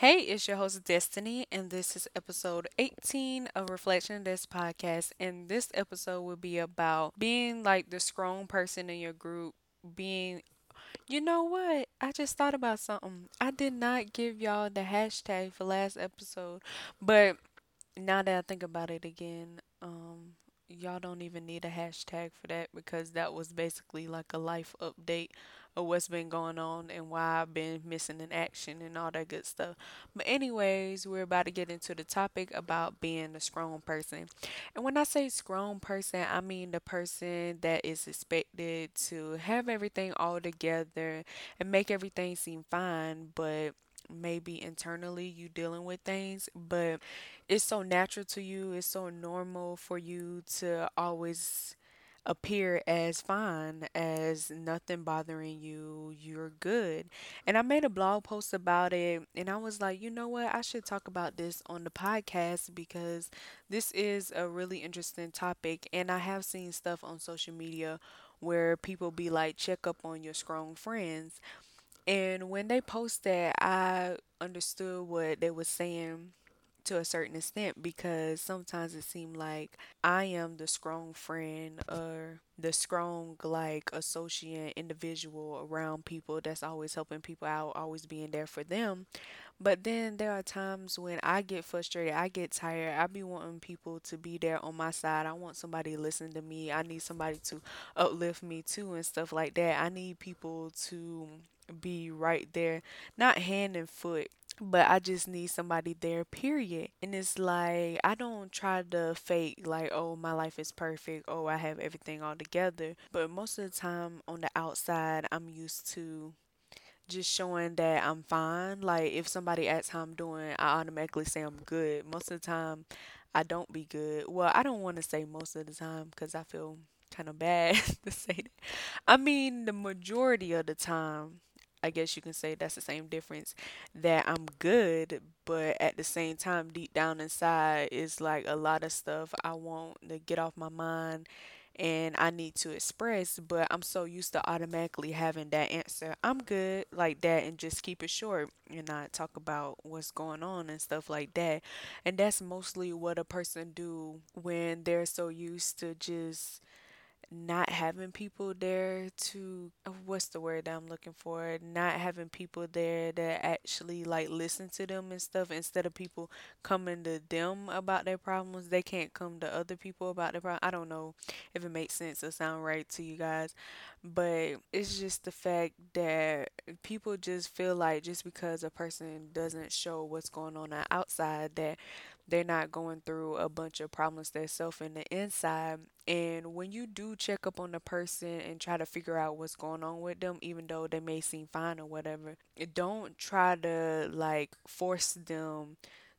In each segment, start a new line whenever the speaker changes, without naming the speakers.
Hey, it's your host Destiny, and this is episode 18 of Reflection Desk podcast. And this episode will be about being like the strong person in your group, being you know what? I just thought about something. I did not give y'all the hashtag for last episode, but now that I think about it again, um, y'all don't even need a hashtag for that because that was basically like a life update of what's been going on and why I've been missing in action and all that good stuff. But anyways, we're about to get into the topic about being a strong person. And when I say strong person, I mean the person that is expected to have everything all together and make everything seem fine, but maybe internally you dealing with things, but it's so natural to you, it's so normal for you to always appear as fine, as nothing bothering you, you're good. And I made a blog post about it, and I was like, you know what, I should talk about this on the podcast because this is a really interesting topic, and I have seen stuff on social media where people be like, check up on your strong friends. And when they post that, I understood what they were saying to a certain extent because sometimes it seemed like I am the strong friend or the strong like associate individual around people that's always helping people out, always being there for them. But then there are times when I get frustrated, I get tired. I be wanting people to be there on my side. I want somebody to listen to me. I need somebody to uplift me too and stuff like that. I need people to be right there, not hand and foot, but I just need somebody there, period. And it's like, I don't try to fake, like, oh, my life is perfect, oh, I have everything all together. But most of the time on the outside, I'm used to just showing that I'm fine. Like, if somebody asks how I'm doing, I automatically say I'm good. Most of the time, I don't be good. Well, I don't want to say most of the time because I feel kind of bad to say that. I mean, the majority of the time. I guess you can say that's the same difference that I'm good, but at the same time, deep down inside, is like a lot of stuff I want to get off my mind and I need to express, but I'm so used to automatically having that answer. I'm good like that and just keep it short and not talk about what's going on and stuff like that. And that's mostly what a person do when they're so used to just not having people there to uh, what's the word that I'm looking for? Not having people there that actually like listen to them and stuff instead of people coming to them about their problems. They can't come to other people about their problem. I don't know if it makes sense or sound right to you guys, but it's just the fact that people just feel like just because a person doesn't show what's going on outside that they're not going through a bunch of problems themselves in the inside. And when you do check up on the person and try to figure out what's going on with them, even though they may seem fine or whatever, don't try to like force them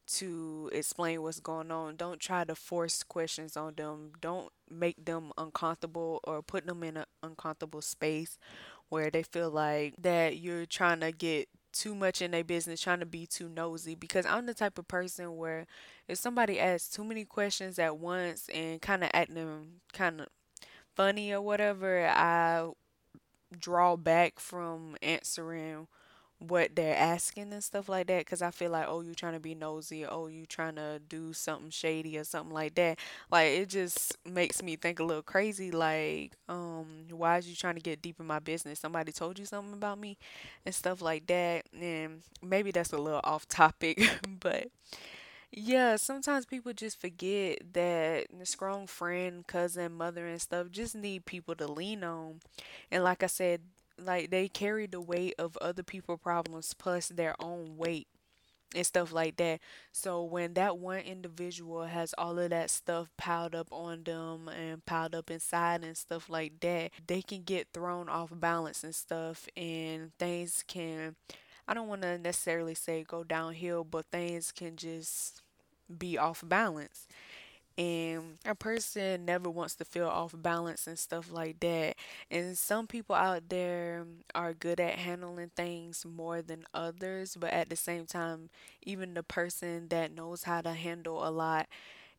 to explain what's going on. Don't try to force questions on them. Don't make them uncomfortable or put them in an uncomfortable space where they feel like that you're trying to get too much in their business, trying to be too nosy. Because I'm the type of person where if somebody asks too many questions at once and kind of acting kind of funny or whatever, I draw back from answering what they're asking and stuff like that because I feel like oh you trying to be nosy oh you trying to do something shady or something like that. Like it just makes me think a little crazy like um why is you trying to get deep in my business? Somebody told you something about me and stuff like that and maybe that's a little off topic but yeah sometimes people just forget that the strong friend cousin mother and stuff just need people to lean on and like I said like they carry the weight of other people's problems plus their own weight and stuff like that. So when that one individual has all of that stuff piled up on them and piled up inside and stuff like that, they can get thrown off balance and stuff and things can I don't want to necessarily say go downhill, but things can just be off balance and a person never wants to feel off balance and stuff like that. And some people out there are good at handling things more than others, but at the same time, even the person that knows how to handle a lot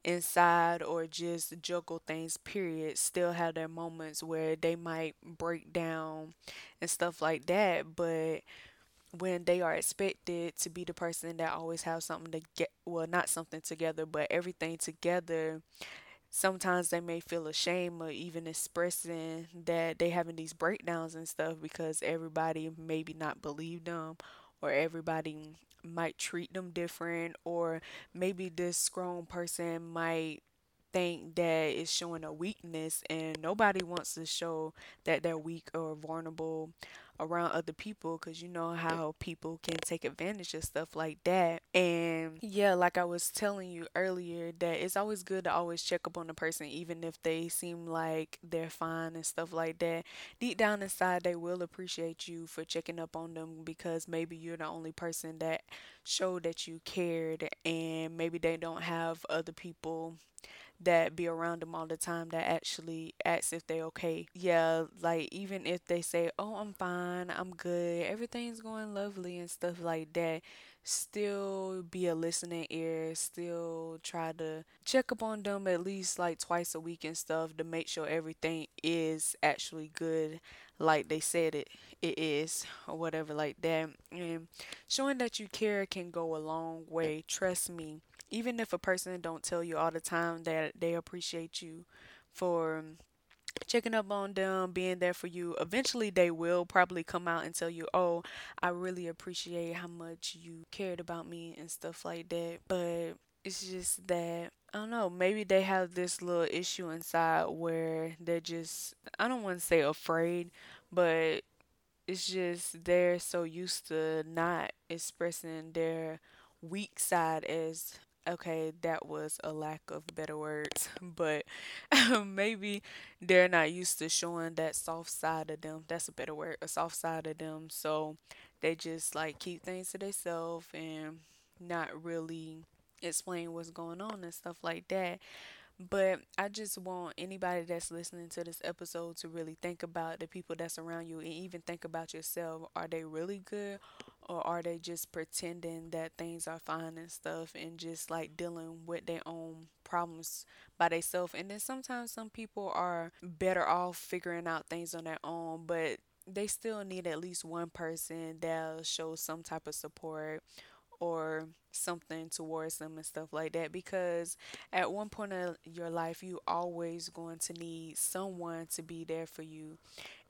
inside or just juggle things, period, still have their moments where they might break down and stuff like that. But when they are expected to be the person that always have something to get well not something together but everything together sometimes they may feel ashamed of even expressing that they having these breakdowns and stuff because everybody maybe not believe them or everybody might treat them different or maybe this grown person might think that it's showing a weakness and nobody wants to show that they're weak or vulnerable around other people because you know how people can take advantage of stuff like that. And yeah like i was telling you earlier that it's always good to always check up on the person even if they seem like they're fine and stuff like that. Deep down inside they will appreciate you for checking up on them because maybe you're the only person that showed that you cared and maybe they don't have other people that be around them all the time that actually asks if they okay. Yeah, like even if they say, "Oh, I'm fine. I'm good. Everything's going lovely" and stuff like that, still be a listening ear, still try to check up on them at least like twice a week and stuff to make sure everything is actually good like they said it it is or whatever like that. And showing that you care can go a long way. Trust me even if a person don't tell you all the time that they appreciate you for checking up on them, being there for you, eventually they will probably come out and tell you, "Oh, I really appreciate how much you cared about me and stuff like that." But it's just that I don't know, maybe they have this little issue inside where they're just I don't want to say afraid, but it's just they're so used to not expressing their weak side as okay, that was a lack of better words, but um, maybe they're not used to showing that soft side of them. That's a better word, a soft side of them. So they just like keep things to themselves and not really explain what's going on and stuff like that. But I just want anybody that's listening to this episode to really think about the people that's around you and even think about yourself. Are they really good or are they just pretending that things are fine and stuff and just like dealing with their own problems by themselves? And then sometimes some people are better off figuring out things on their own, but they still need at least one person that'll show some type of support or something towards them and stuff like that because at one point of your life you always going to need someone to be there for you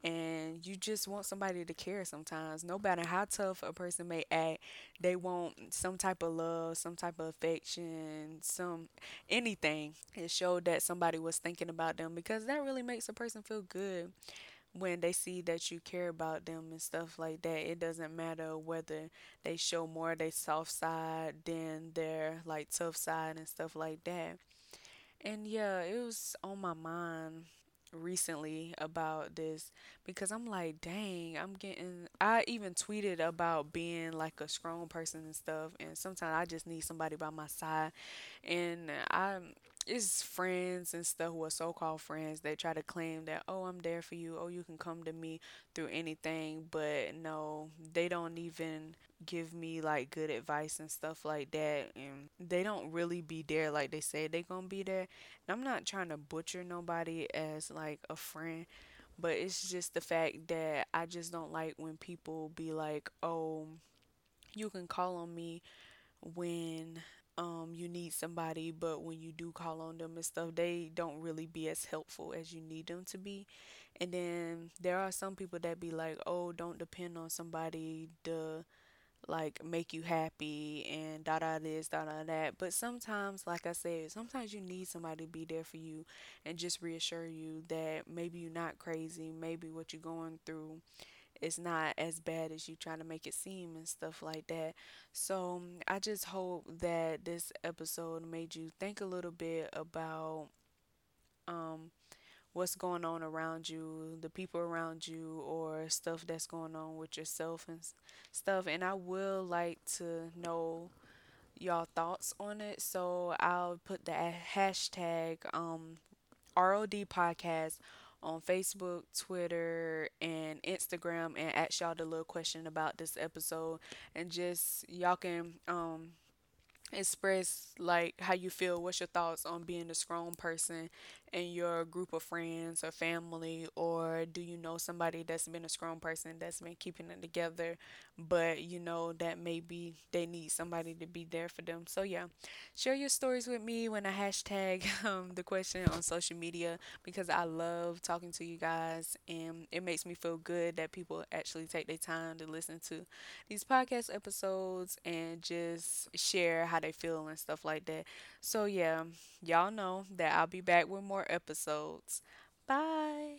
and you just want somebody to care sometimes. No matter how tough a person may act they want some type of love some type of affection some anything. It showed that somebody was thinking about them because that really makes a person feel good when they see that you care about them and stuff like that. It doesn't matter whether they show more their soft side than their like tough side and stuff like that. And yeah, it was on my mind recently about this because I'm like, dang, I'm getting. I even tweeted about being like a strong person and stuff, and sometimes I just need somebody by my side, and I it's friends and stuff who are so-called friends they try to claim that oh i'm there for you. Oh you can come to me through anything. But no they don't even give me like good advice and stuff like that and they don't really be there like they say they gonna be there. And i'm not trying to butcher nobody as like a friend but it's just the fact that i just don't like when people be like oh you can call on me when um you need somebody but when you do call on them and stuff they don't really be as helpful as you need them to be. And then there are some people that be like oh don't depend on somebody to like make you happy and da da this da da that. But sometimes like i said sometimes you need somebody to be there for you and just reassure you that maybe you're not crazy maybe what you're going through it's not as bad as you trying to make it seem and stuff like that. So um, I just hope that this episode made you think a little bit about um what's going on around you, the people around you, or stuff that's going on with yourself and stuff. And I will like to know y'all thoughts on it. So I'll put the hashtag um ROD podcast on Facebook, Twitter, and Instagram and ask y'all the little question about this episode and just y'all can um express like how you feel, what's your thoughts on being a strong person in your group of friends or family, or do you know somebody that's been a strong person that's been keeping it together, but you know that maybe they need somebody to be there for them. So yeah, share your stories with me when I hashtag um, the question on social media because I love talking to you guys and it makes me feel good that people actually take their time to listen to these podcast episodes and just share how they feel and stuff like that. So yeah, y'all know that I'll be back with more episodes. Bye.